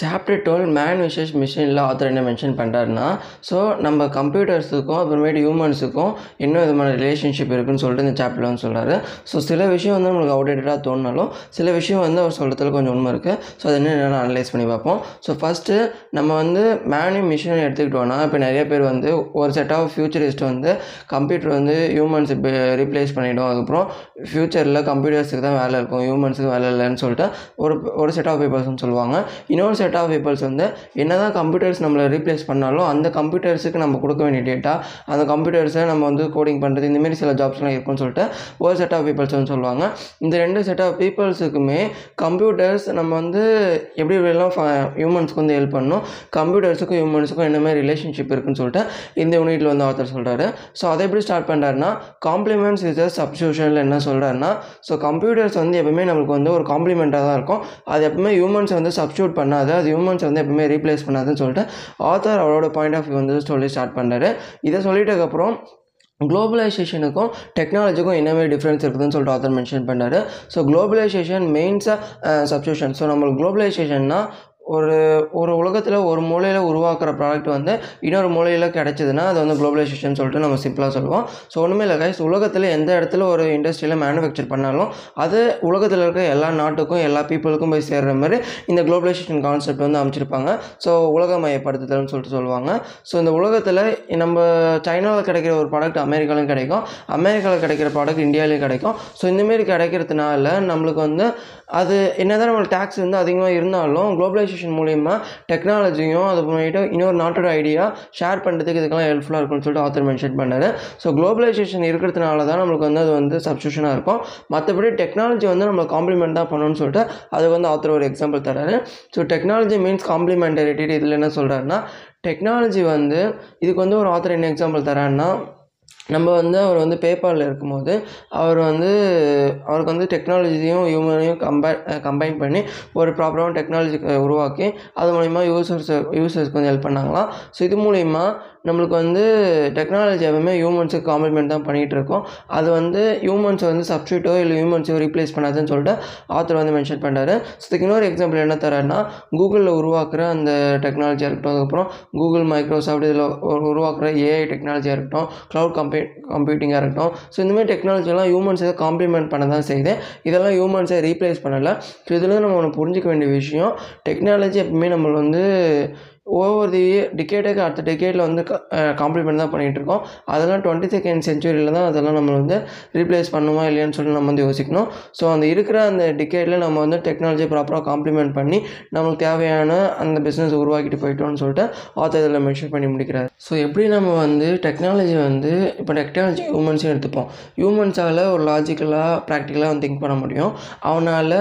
Chapter twelve man versus மிஷினில் author என்ன mention பண்ணுறாருன்னா ஸோ நம்ம கம்ப்யூட்டர்ஸுக்கும் அப்புறமேட்டு ஹியூமன்ஸுக்கும் என்ன விதமான ரிலேஷன்ஷிப் இருக்குன்னு சொல்லிட்டு இந்த சாப்டரில் வந்து சொல்கிறாரு ஸோ சில விஷயம் வந்து நம்மளுக்கு அவுடேட்டடாக தோணுனாலும் சில விஷயம் வந்து அவர் சொல்கிறதுல கொஞ்சம் உண்மை இருக்குது ஸோ அது என்ன அனலைஸ் பண்ணி பார்ப்போம். ஸோ ஃபஸ்ட்டு நம்ம வந்து மேனும் மிஷினும் எடுத்துக்கிட்டோன்னா இப்போ நிறைய பேர் வந்து ஒரு செட் ஆஃப் ஃபியூச்சரிஸ்ட் வந்து கம்ப்யூட்டர் வந்து ஹியூமன்ஸ் ரீப்ளேஸ் பண்ணிவிடும் அதுக்கப்புறம் ஃப்யூச்சரில் கம்ப்யூட்டர்ஸுக்கு தான் வேலை இருக்கும் ஹியூமன்ஸுக்கு வேலை இல்லைன்னு சொல்லிட்டு ஒரு ஒரு செட் ஆஃப் பீப்புள்ஸ்னு சொல்லுவாங்க. இன்னொரு செட் செட் ஆஃப் பீப்புள்ஸ் வந்து என்ன தான் கம்ப்யூட்டர்ஸ் நம்மளை ரீப்ளேஸ் பண்ணாலும் அந்த கம்ப்யூட்டர்ஸுக்கு நம்ம கொடுக்க வேண்டிய டேட்டா அந்த கம்ப்யூட்டர்ஸை நம்ம வந்து கோடிங் பண்ணுறது இந்தமாரி சில ஜாப்ஸ்லாம் இருக்கும்னு சொல்லிட்டு ஒரு செட் ஆஃப் பீப்புள்ஸ் வந்து சொல்லுவாங்க. இந்த ரெண்டு செட் ஆஃப் பீப்புள்ஸுக்குமே கம்ப்யூட்டர்ஸ் நம்ம வந்து எப்படி எப்படிலாம் ஹியூமன்ஸ்க்கு வந்து ஹெல்ப் பண்ணணும் கம்ப்யூட்டர்ஸுக்கும் ஹியூமன்ஸுக்கும் என்னமே ரிலேஷன்ஷிப் இருக்குன்னு சொல்லிட்டு இந்த யூனிட்டில் வந்து ஆத்தர் சொல்கிறாரு ஸோ அதை எப்படி ஸ்டார்ட் பண்ணுறாருன்னா காம்ப்ளிமெண்ட்ஸ் இஸ் அ சப்ஸ்டியூஷனில் என்ன சொல்கிறாருன்னா ஸோ கம்ப்யூட்டர்ஸ் வந்து எப்பவுமே நம்மளுக்கு வந்து ஒரு காம்ப்ளிமெண்ட்டாக தான் இருக்கும். அது எப்பவுமே ஹியூமன்ஸ் வந்து சப்ஸ்டியூட் பண்ணாத அது ஹியூமன்ஸ் வந்து எப்பவுமே ரீப்ளேஸ் பண்ணாதுன்னு சொல்லிட்டு ஆத்தர் அவரோட பாயிண்ட் ஆஃப் வியூ வந்து சொல்லி ஸ்டார்ட் பண்ணுறாரு இதை சொல்லிட்டதுக்கப்புறம் குளோபலைசேஷனுக்கும் டெக்னாலஜிக்கும் என்னவே டிஃப்ரென்ஸ் இருக்குதுன்னு சொல்லிட்டு ஆத்தர் மென்ஷன் பண்ணார் ஸோ குளோபலைசேஷன் மெயின்ஸாக சப்ஸ்டியூஷன் ஸோ நம்மளுக்கு குளோபலைசேஷன்னா ஒரு ஒரு உலகத்தில் ஒரு மூலையில் உருவாக்குற ப்ராடக்ட் வந்து இன்னொரு மூலையில் கிடச்சிதுன்னா அது வந்து குளோபலைசேஷன் சொல்லிட்டு நம்ம சிம்பிளாக சொல்லுவோம். ஸோ ஒன்றுமே இல்லை கைஸ் உலகத்தில் எந்த இடத்துல ஒரு இண்டஸ்ட்ரியில் மேனுஃபேக்சர் பண்ணாலும் அது உலகத்தில் இருக்க எல்லா நாட்டுக்கும் எல்லா பீப்புளுக்கும் போய் சேர்கிற மாதிரி இந்த குளோபலைசேஷன் கான்செப்ட் வந்து அமைச்சிருப்பாங்க. ஸோ உலகமயப்படுத்துதல்னு சொல்லிட்டு சொல்லுவாங்க. ஸோ இந்த உலகத்தில் நம்ம சைனாவில் கிடைக்கிற ஒரு ப்ராடக்ட் அமெரிக்காலையும் கிடைக்கும். அமெரிக்காவில் கிடைக்கிற ப்ராடக்ட் இந்தியாவிலையும் கிடைக்கும். ஸோ இந்தமாரி கிடைக்கிறதுனால நம்மளுக்கு வந்து அது என்ன தான் நம்மளுக்கு டேக்ஸ் வந்து அதிகமாக இருந்தாலும் குளோபலைசேஷன் மூலிமா டெக்னாலஜியும் அது பண்ணிட்டு இன்னொரு நாட்டோட ஐடியா ஷேர் பண்ணுறதுக்கு இதுக்கெல்லாம் ஹெல்ப்ஃபுல்லாக இருக்கும்னு சொல்லிட்டு ஆத்தர் மென்ஷன் பண்ணார். ஸோ குளோபலைசேஷன் இருக்கிறதுனால தான் நம்மளுக்கு வந்து அது வந்து சப்ஸ்டியூஷனாக இருக்கும். மற்றபடி டெக்னாலஜி வந்து நம்ம காம்ப்ளிமெண்ட் தான் பண்ணணும்னு சொல்லிட்டு அதுக்கு வந்து ஆத்தர் ஒரு எக்ஸாம்பிள் தராரு. ஸோ டெக்னாலஜி மீன்ஸ் காம்ப்ளிமெண்டரிட்டி இதில் என்ன சொல்கிறாருன்னா டெக்னாலஜி வந்து இதுக்கு வந்து ஒரு ஆத்தர் என்ன எக்ஸாம்பிள் தராருன்னா நம்ம வந்து அவர் வந்து பேப்பாலில் இருக்கும்போது அவர் வந்து அவருக்கு வந்து டெக்னாலஜியும் ஹியூமனையும் கம்பை கம்பைன் பண்ணி ஒரு ப்ராப்பரான டெக்னாலஜி உருவாக்கி அது மூலிமா யூசர்ஸ் யூசர்ஸ்க்கு வந்து ஹெல்ப் பண்ணாங்களாம். ஸோ இது மூலிமா நம்மளுக்கு வந்து டெக்னாலஜி எப்பவுமே ஹியூமன்ஸுக்கு காம்ப்ளிமெண்ட் தான் பண்ணிகிட்டு இருக்கோம். அது வந்து ஹியூமன்ஸை வந்து சப்ஸ்டியூட்டோ இல்லை ஹியூமன்ஸோ ரீப்ளேஸ் பண்ணாதுன்னு சொல்லிட்டு ஆத்தர் வந்து மென்ஷன் பண்ணுறாரு ஸோ இதுக்கு இன்னொரு எக்ஸாம்பிள் என்ன தராருன்னா கூகுளில் உருவாக்குற அந்த டெக்னாலஜியாக இருக்கட்டும் அதுக்கப்புறம் கூகுள் மைக்ரோசாஃப்ட் இதில் உருவாக்குற ஏஐ டெக்னாலஜியாக இருக்கட்டும் க்ளவுட் கம்பெனி கம்ப்யூ கம்ப்யூட்டிங்காக இருக்கட்டும். ஸோ இந்தமாதிரி டெக்னாலஜிலாம் ஹியூமன்ஸை காம்ப்ளிமெண்ட் பண்ண தான் செய்யுது. இதெல்லாம் ஹியூமன்ஸை ரீப்ளேஸ் பண்ணலை. ஸோ இதில் நம்ம ஒன்று புரிஞ்சிக்க வேண்டிய விஷயம் டெக்னாலஜி எப்பவுமே நம்மளை வந்து ஒவ்வொரு தி டிகேட்டுக்கு அடுத்த டிக்கெட்டில் வந்து காம்ப்ளிமெண்ட் தான் பண்ணிகிட்டு இருக்கோம். அதெல்லாம் டுவெண்ட்டி செகண்ட் செஞ்சுரியில் தான் அதெல்லாம் நம்ம வந்து ரீப்ளேஸ் பண்ணுமா இல்லையான்னு சொல்லி நம்ம வந்து யோசிக்கணும். ஸோ அந்த இருக்கிற அந்த டிக்கெட்டில் நம்ம வந்து டெக்னாலஜி ப்ராப்பராக காம்ப்ளிமெண்ட் பண்ணி நம்மளுக்கு தேவையான அந்த பிஸ்னஸ் உருவாக்கிட்டு போயிட்டோம்னு சொல்லிட்டு ஆத்தர் இதில் மென்ஷன் பண்ணி முடிக்கிறார். ஸோ எப்படி நம்ம வந்து டெக்னாலஜி வந்து இப்போ டெக்னாலஜி ஹியூமன்ஸையும் எடுத்துப்போம். ஹியூமன்ஸால் ஒரு லாஜிக்கலாக ப்ராக்டிக்கலாக வந்து திங்க் பண்ண முடியும். அவனால்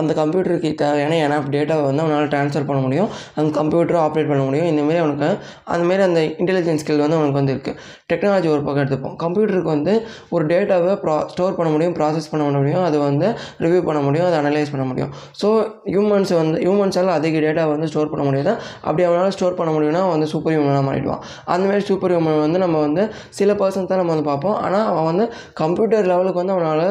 அந்த கம்ப்யூட்டருக்கு தேவையான எனஃப் டேட்டாவை வந்து அவனால் ட்ரான்ஸ்ஃபர் பண்ண முடியும். அந்த கம்ப்யூட்டர் ஆப்ரேட் பண்ண முடியும். இந்தமாரி அவனுக்கு அந்தமாரி அந்த இன்டெலிஜென்ஸ் ஸ்கில் வந்து அவனுக்கு வந்து இருக்குது டெக்னாலஜி ஒரு பக்கம் எடுத்துப்போம். கம்ப்யூட்டருக்கு வந்து ஒரு டேட்டாவை ப்ரா ஸ்டோர் பண்ண முடியும் ப்ராசஸ் பண்ண முடியும் அதை வந்து ரிவ்யூ பண்ண முடியும் அதை அனலைஸ் பண்ண முடியும். ஸோ ஹியூமன்ஸ் வந்து ஹியூமன்ஸால் அதிக டேட்டா வந்து ஸ்டோர் பண்ண முடியாது. அப்படி அவனால் ஸ்டோர் பண்ண முடியும்னா அவன் வந்து சூப்பர் ஹியூமனாக மாறிடுவான். அந்தமாரி சூப்பர் ஹியூமன் வந்து நம்ம வந்து சில பர்சன்ஸ் தான் நம்ம வந்து பார்ப்போம். ஆனால் அவன் வந்து கம்ப்யூட்டர் லெவலுக்கு வந்து அவனால்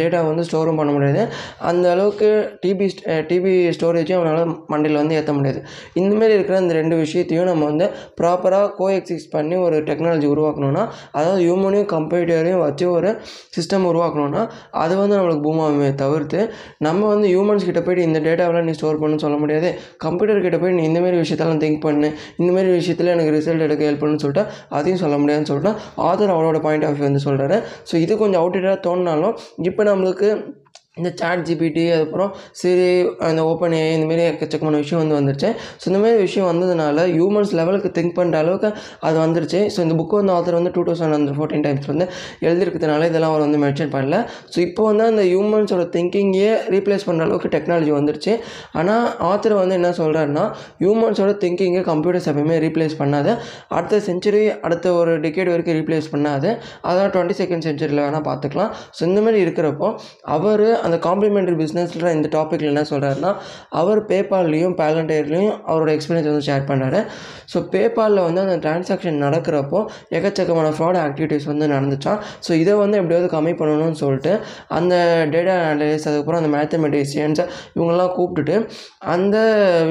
டேட்டா வந்து ஸ்டோரும் பண்ண முடியாது. அந்த அளவுக்கு டிபி டிபி ஸ்டோரேஜும் அவனால் மண்டையில் வந்து ஏற்ற முடியாது. இந்தமாரி இருக்கிற இந்த ரெண்டு விஷயத்தையும் நம்ம வந்து ப்ராப்பராக கோ எக்ஸிஸ்ட் பண்ணி ஒரு டெக்னாலஜி உருவாக்கணும்னா அதாவது ஹியூமனையும் கம்ப்யூட்டரையும் வச்சு ஒரு சிஸ்டம் உருவாக்கணும்னா அது வந்து நம்மளுக்கு பூமாவே தவிர்த்து நம்ம வந்து ஹியூமன்ஸ் கிட்ட போய்ட்டு இந்த டேட்டாவெலாம் நீ ஸ்டோர் பண்ணு சொல்ல முடியாது. கம்ப்யூட்டர் கிட்ட போய் நீ இந்தமாரி விஷயத்தெல்லாம் திங்க் பண்ணு இந்தமாரி விஷயத்தில் எனக்கு ரிசல்ட் எடுக்க ஹெல்ப் பண்ணு சொல்லிட்டு அதையும் சொல்ல முடியாதுன்னு சொல்லிட்டு ஆதர் அவரோட பாயிண்ட் ஆஃப் வியூ வந்து சொல்கிறாரு ஸோ இது கொஞ்சம் அவுட்டேட்டாக தோணினாலும் இப்போ நம்மளுக்கு இந்த சாட் ஜிபிடி அதுக்கப்புறம் சிரி அந்த ஓப்பன் ஏ இந்தமாரி எக்கச்சக்கமான விஷயம் வந்து வந்துருச்சு. ஸோ இந்தமாரி விஷயம் வந்ததுனால ஹியூமன்ஸ் லெவலுக்கு திங்க் பண்ணுற அளவுக்கு அது வந்துருச்சு. ஸோ இந்த புக்கு வந்து ஆத்தர் வந்து டூ தௌசண்ட் அந்த ஃபோர்டீன் டைம்ஸ் வந்து எழுதிருக்கிறதுனால இதெல்லாம் அவர் வந்து மென்ஷன் பண்ணல. ஸோ இப்போ வந்து அந்த ஹியூமன்ஸோட திங்கிங்கே ரீப்ளேஸ் பண்ணுற அளவுக்கு டெக்னாலஜி வந்துருச்சு. ஆனால் ஆத்தர் வந்து என்ன சொல்கிறாருன்னா ஹியூமன்ஸோட திங்கிங்கை கம்ப்யூட்டர்ஸ் எப்பயுமே ரீப்ளேஸ் பண்ணாது. அடுத்த செஞ்சுரி அடுத்த ஒரு டிகேட் வரைக்கும் ரீப்ளேஸ் பண்ணாது. அதான் டுவெண்ட்டி செகண்ட் செஞ்சுரியில் வேணால் பார்த்துக்கலாம். ஸோ இந்தமாரி இருக்கிறப்போ அவர் அந்த காம்ப்ளிமெண்ட்ரி பிஸ்னஸில் இந்த டாப்பிக்கில் என்ன சொல்கிறாருன்னா அவர் பேபால்லையும் பேலண்டேர்லேயும் அவரோட எக்ஸ்பீரியன்ஸ் வந்து ஷேர் பண்ணுறாரு ஸோ பேபாலில் வந்து அந்த டிரான்சாக்ஷன் நடக்கிறப்போ எக்கச்சக்கமான ஃப்ராட் ஆக்டிவிட்டீஸ் வந்து நடந்துச்சான் ஸோ இதை வந்து எப்படியாவது கம்மி பண்ணணும்னு சொல்லிட்டு அந்த டேட்டா அனலைஸ் அதுக்கப்புறம் அந்த மேத்தமெட்டிஷியன்ஸ் இவங்கெல்லாம் கூப்பிட்டுட்டு அந்த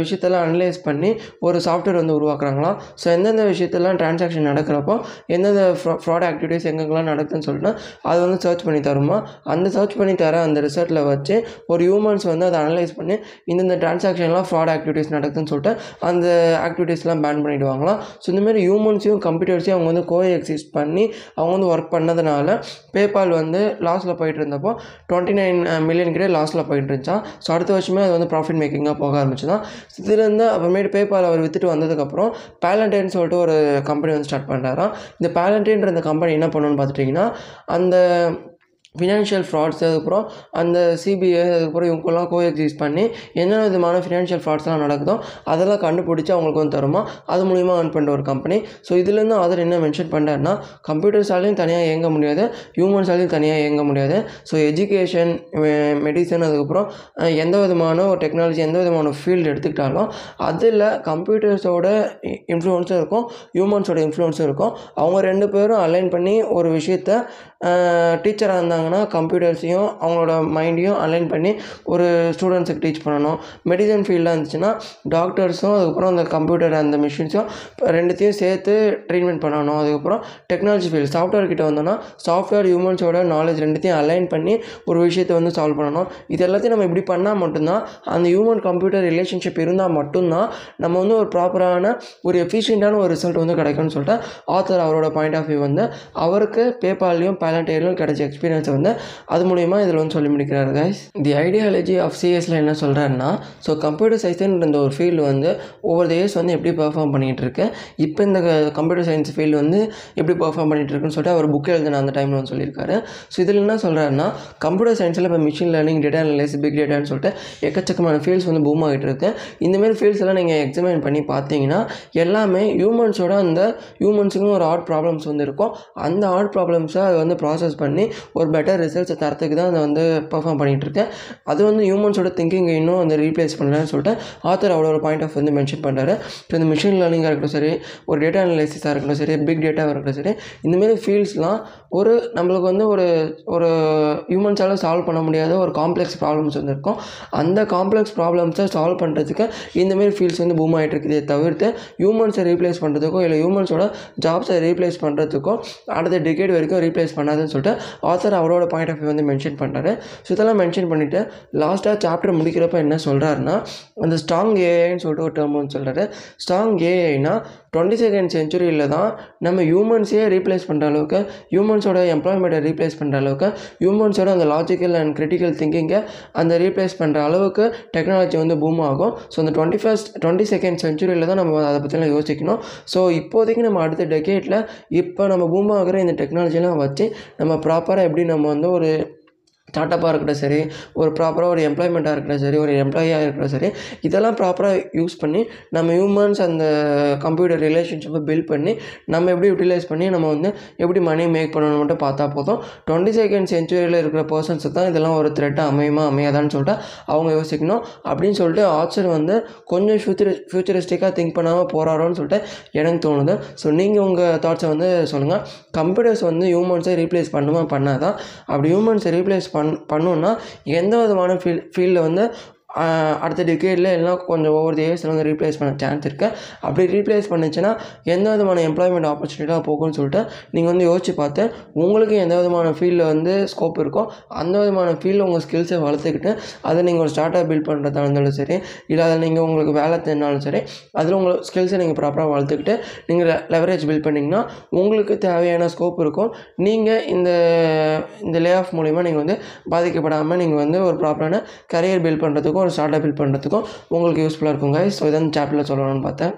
விஷயத்தெல்லாம் அனலைஸ் பண்ணி ஒரு சாஃப்ட்வேர் வந்து உருவாக்குறாங்களாம். ஸோ எந்தெந்த விஷயத்தெல்லாம் டிரான்சாக்ஷன் நடக்கிறப்போ எந்தெந்த ஃப்ரா ஃப்ராட் ஆக்டிவிட்டீஸ் எங்கெங்கெல்லாம் நடக்குதுன்னு சொல்லிட்டு அது வந்து சர்ச் பண்ணி தருமா? அந்த சர்ச் பண்ணி தர அந்த ரிசல்ட்டில் வச்சு ஒரு ஹியூமன்ஸ் வந்து அதை அனலைஸ் பண்ணி இந்தந்த டிரான்சாக்ஷன்லாம் ஃப்ராட் ஆக்டிவிட்டீஸ் நடக்குதுன்னு சொல்லிட்டு அந்த ஆக்டிவிட்டீஸ்லாம் பேன் பண்ணிவிடுவாங்களாம் ஸோ இந்தமாரி ஹியூமன்ஸையும் கம்ப்யூட்டர்ஸையும் அவங்க வந்து கோ எக்ஸிஸ்ட் பண்ணி அவங்க வந்து ஒர்க் பண்ணதுனால பேபால் வந்து லாஸில் போயிட்டு இருந்தப்போ டுவெண்ட்டி நைன் மில்லியன் கிட்டே லாஸில் போயிட்டு இருந்துச்சான் ஸோ அடுத்த வருஷமே அது வந்து ப்ராஃபிட் மேக்கிங்காக போக ஆரம்பிச்சுதான். இதுலேருந்து அப்புறமேட்டு பேபால் அவர் விற்றுட்டு வந்ததுக்கப்புறம் பேலண்டைன்னு சொல்லிட்டு ஒரு கம்பெனி வந்து ஸ்டார்ட் பண்ணுறாராம் இந்த பேலண்டைன்ற இந்த கம்பெனி என்ன பண்ணுன்னு பார்த்துட்டிங்கன்னா அந்த ஃபினான்ஷியல் ஃப்ராட்ஸ் அதுக்கப்புறம் அந்த சிபிஐ அதுக்கப்புறம் இவங்கெல்லாம் கோ எக்ஸிஸ்ட் பண்ணி என்ன விதமான ஃபினான்ஷியல் ஃப்ராட்ஸ்லாம் நடக்குதோ அதெல்லாம் கண்டுபிடிச்சி அவங்களுக்கு வந்து தருமா? அது மூலிமா ஏர்ன் பண்ணுற ஒரு கம்பெனி ஸோ இதுலேருந்து ஆதர் என்ன மென்ஷன் பண்ணுறாருன்னா கம்ப்யூட்டர்ஸாலையும் தனியாக இயங்க முடியாது ஹியூமன்ஸாலையும் தனியாக இயங்க முடியாது. ஸோ எஜுகேஷன் மெடிசன் அதுக்கப்புறம் எந்த விதமான ஒரு டெக்னாலஜி எந்த விதமான ஃபீல்டு எடுத்துக்கிட்டாலும் அதில் கம்ப்யூட்டர்ஸோட இன்ஃப்ளூயன்ஸும் இருக்கும் ஹியூமன்ஸோட இன்ஃப்ளூயன்ஸும் இருக்கும். அவங்க ரெண்டு பேரும் அலைன் பண்ணி ஒரு விஷயத்த டீச்சராக இருந்தாங்க பண்ணாங்கன்னா கம்ப்யூட்டர்ஸையும் அவங்களோட மைண்டையும் அலைன் பண்ணி ஒரு ஸ்டூடெண்ட்ஸுக்கு டீச் பண்ணணும். மெடிசன் ஃபீல்டாக இருந்துச்சுன்னா டாக்டர்ஸும் அதுக்கப்புறம் அந்த கம்ப்யூட்டர் அந்த மிஷின்ஸும் ரெண்டுத்தையும் சேர்த்து ட்ரீட்மெண்ட் பண்ணணும். அதுக்கப்புறம் டெக்னாலஜி ஃபீல்டு சாஃப்ட்வேர் கிட்ட வந்தோன்னா சாஃப்ட்வேர் ஹியூமன்ஸோட நாலேஜ் ரெண்டுத்தையும் அலைன் பண்ணி ஒரு விஷயத்தை வந்து சால்வ் பண்ணணும். இது எல்லாத்தையும் நம்ம இப்படி பண்ணால் மட்டும்தான் அந்த ஹியூமன் கம்ப்யூட்டர் ரிலேஷன்ஷிப் இருந்தால் மட்டும்தான் நம்ம வந்து ஒரு ப்ராப்பரான ஒரு எஃபிஷியண்ட்டான ஒரு ரிசல்ட் வந்து கிடைக்கும்னு சொல்லிட்டு ஆத்தர் அவரோட பாயிண்ட் ஆஃப் வியூ வந்து அவருக்கு பேபால்லையும் பேலண்டேரியும் கிடைச்ச எக்ஸ்பீரியன்ஸை வந்து அது மூலயமா இதில் வந்து சொல்லி முடிக்கிறார் கைஸ் தி ஐடியாலஜி ஆஃப் சிஎஸ்ல என்ன சொல்கிறாருன்னா ஸோ கம்ப்யூட்டர் சயின்ஸ்ன்ற இந்த ஒரு ஃபீல்டு வந்து ஒவ்வொரு இயர்ஸ் வந்து எப்படி பெர்ஃபார்ம் பண்ணிகிட்டு இருக்கு இப்போ இந்த கம்ப்யூட்டர் சயின்ஸ் ஃபீல்டு வந்து எப்படி பெர்ஃபார்ம் பண்ணிகிட்டு இருக்குன்னு சொல்லிட்டு அவர் புக் எழுதின அந்த டைமில் வந்து சொல்லியிருக்காரு. ஸோ இதில் என்ன சொல்கிறாருன்னா கம்ப்யூட்டர் சயின்ஸில் இப்போ machine learning data analyse big டேட்டான்னு சொல்லிட்டு எக்கச்சக்கமான ஃபீல்ட்ஸ் வந்து பூம் ஆகிட்டு இருக்கு இந்தமாரி ஃபீல்ட்ஸ் எல்லாம் நீங்கள் எக்ஸாமின் பண்ணி பார்த்தீங்கன்னா எல்லாமே ஹியூமன்ஸோட அந்த ஹியூமன்ஸுக்கும் ஒரு ஆர்ட் ப்ராப்ளம்ஸ் வந்து இருக்கும். அந்த ஆர்ட் ப்ராப்ளம்ஸை அது வந்து ப்ராசஸ் பண்ணி ஒரு பெட்டர் ரிசல்ட்ஸை தரத்துக்கு தான் அதை வந்து பெர்ஃபார்ம் பண்ணிகிட்டு இருக்கேன் அது வந்து ஹியூமன்ஸோட திங்கிங் இன்னும் வந்து ரீப்ளேஸ் பண்ணலன்னு சொல்லிட்டு ஆத்தர் ஒரு பாயிண்ட் ஆஃப் வந்து மென்ஷன் பண்ணுறாரு ஸோ இந்த மிஷின் லேர்னிங்காக இருக்கட்டும் சரி ஒரு டேட்டா அனலைசிஸாக இருக்கட்டும் சரி பிக் டேட்டாவாக இருக்கட்டும் சரி இந்தமாரி ஃபீல்ட்ஸ்லாம் ஒரு நம்மளுக்கு வந்து ஒரு ஒரு ஹியூமன்ஸால் சால்வ் பண்ண முடியாத ஒரு காம்ப்ளெக்ஸ் ப்ராப்ளம்ஸ் வந்து இருக்கும். அந்த காம்ப்ளெக்ஸ் ப்ராப்ளம்ஸை சால்வ் பண்ணுறதுக்கு இந்தமாரி ஃபீல்ட்ஸ் வந்து பூம் ஆகிட்டு இருக்குதே தவிர்த்து ஹியூமன்ஸை ரீப்ளேஸ் பண்ணுறதுக்கோ இல்லை ஹியூமன்ஸோட ஜாப்ஸை ரீப்ளேஸ் பண்ணுறதுக்கோ அடுத்த டிகேட் வரைக்கும் ரீப்ளேஸ் பண்ணாதுன்னு சொல்லிட்டு ஆத்தர் அவரோட பாயிண்ட் ஆஃப் வியூ வந்து மென்ஷன் பண்ணுறாரு ஸோ இதெல்லாம் மென்ஷன் பண்ணிவிட்டு லாஸ்ட்டாக சாப்டர் முடிக்கிறப்ப என்ன சொல்கிறாருன்னா அந்த ஸ்ட்ராங் ஏஐன்னு சொல்லிட்டு ஒரு டேர்ம் வந்து சொல்கிறாரு ஸ்ட்ராங் ஏஐனா டுவெண்ட்டி செகண்ட் செஞ்சுரியில் தான் நம்ம ஹியூமன்ஸே ரீப்ளேஸ் பண்ணுற அளவுக்கு ஹியூமன்ஸோட எம்ப்ளாய்மெண்ட்டை ரீப்ளேஸ் பண்ணுற அளவுக்கு ஹியூமன்ஸோட அந்த லாஜிக்கல் அண்ட் கிரிட்டிக்கல் திங்கிங்கை அந்த ரீப்ளேஸ் பண்ணுற அளவுக்கு டெக்னாலஜி வந்து பூம் ஆகும். ஸோ அந்த டுவெண்ட்டி ஃபஸ்ட் டுவெண்ட்டி செகண்ட் செஞ்சுரியில் தான் நம்ம அதை பற்றிலாம் யோசிக்கணும். ஸோ இப்போதைக்கு நம்ம அடுத்த டெக்கேட்டில் இப்போ நம்ம பூம் ஆகிற இந்த டெக்னாலஜிலாம் வச்சு நம்ம ப்ராப்பராக எப்படி நம்ம நம்ம வந்து ஒரு ஸ்டார்ட்அப்பாக இருக்கட்டும் சரி ஒரு ப்ராப்பராக ஒரு எம்ப்ளாய்மெண்ட்டாக இருக்கட்டும் சரி ஒரு எம்ப்ளாயியாக இருக்கட்டும் சரி இதெல்லாம் ப்ராப்பராக யூஸ் பண்ணி நம்ம ஹியூமன்ஸ் அந்த கம்ப்யூட்டர் ரிலேஷன்ஷிப்பை பில்ட் பண்ணி நம்ம எப்படி யூட்டிலைஸ் பண்ணி நம்ம வந்து எப்படி மணி மேக் பண்ணணும் மட்டும் பார்த்தா போதும். டுவெண்ட்டி செகண்ட் சென்ச்சுரியில் இருக்கிற பர்சன்ஸுக்கு தான் இதெல்லாம் ஒரு த்ரெட்டாக அமையுமா அமையாதான்னு சொல்லிட்டு அவங்க யோசிக்கணும். அப்படின்னு சொல்லிட்டு ஆச்சர் வந்து கொஞ்சம் ஃபியூச்சர் ஃபியூச்சரிஸ்டிக்காக திங்க் பண்ணாமல் போகிறாரோன்னு சொல்லிட்டு எனக்கு தோணுது. ஸோ நீங்கள் உங்கள் தாட்ஸை வந்து சொல்லுங்கள் கம்ப்யூட்டர்ஸ் வந்து ஹியூமன்ஸை ரீப்ளேஸ் பண்ணுமா பண்ணாதான் அப்படி ஹியூமன்ஸை ரீப்ளேஸ் பண் பண்ணோன்னா எந்த விதமான ஃபீல் ஃபீல்டில் வந்து அடுத்த டிகேடில் எல்லாம் கொஞ்சம் ஒவ்வொரு இயர்ஸில் வந்து ரீப்ளேஸ் பண்ண சான்ஸ் இருக்குது அப்படி ரீப்ளேஸ் பண்ணுச்சுன்னா எந்த விதமான எம்ப்ளாய்மெண்ட் ஆப்பர்ச்சுனிட்டியாக போகும்னு சொல்லிட்டு நீங்கள் வந்து யோசிச்சு பார்த்து உங்களுக்கு எந்த விதமான ஃபீல்டில் வந்து ஸ்கோப் இருக்கோ அந்த விதமான ஃபீல்டில் உங்கள் ஸ்கில்ஸை வளர்த்துக்கிட்டு அதை நீங்கள் ஒரு ஸ்டார்ட் அப் பில்ட் பண்ணுறதா இருந்தாலும் சரி இல்லை அதை நீங்கள் உங்களுக்கு வேலை தெரிஞ்சாலும் சரி அதில் உங்கள் ஸ்கில்ஸை நீங்கள் ப்ராப்பராக வளர்த்துக்கிட்டு நீங்கள் லெவரேஜ் பில்ட் பண்ணிங்கன்னா உங்களுக்கு தேவையான ஸ்கோப் இருக்கும். நீங்கள் இந்த இந்த லே ஆஃப் மூலிமா நீங்கள் வந்து பாதிக்கப்படாமல் நீங்கள் வந்து ஒரு ப்ராப்பரான கரியர் பில்ட் பண்ணுறதுக்கும் ஒரு ஸ்டார்ட் அப் பில்ட் பண்ணுறதுக்கும் உங்களுக்கு யூஸ்ஃபுல்லாக இருக்கும் கைஸ் ஸோ இதான் சாப்டரில் சொல்லணும்னு பார்த்தேன்.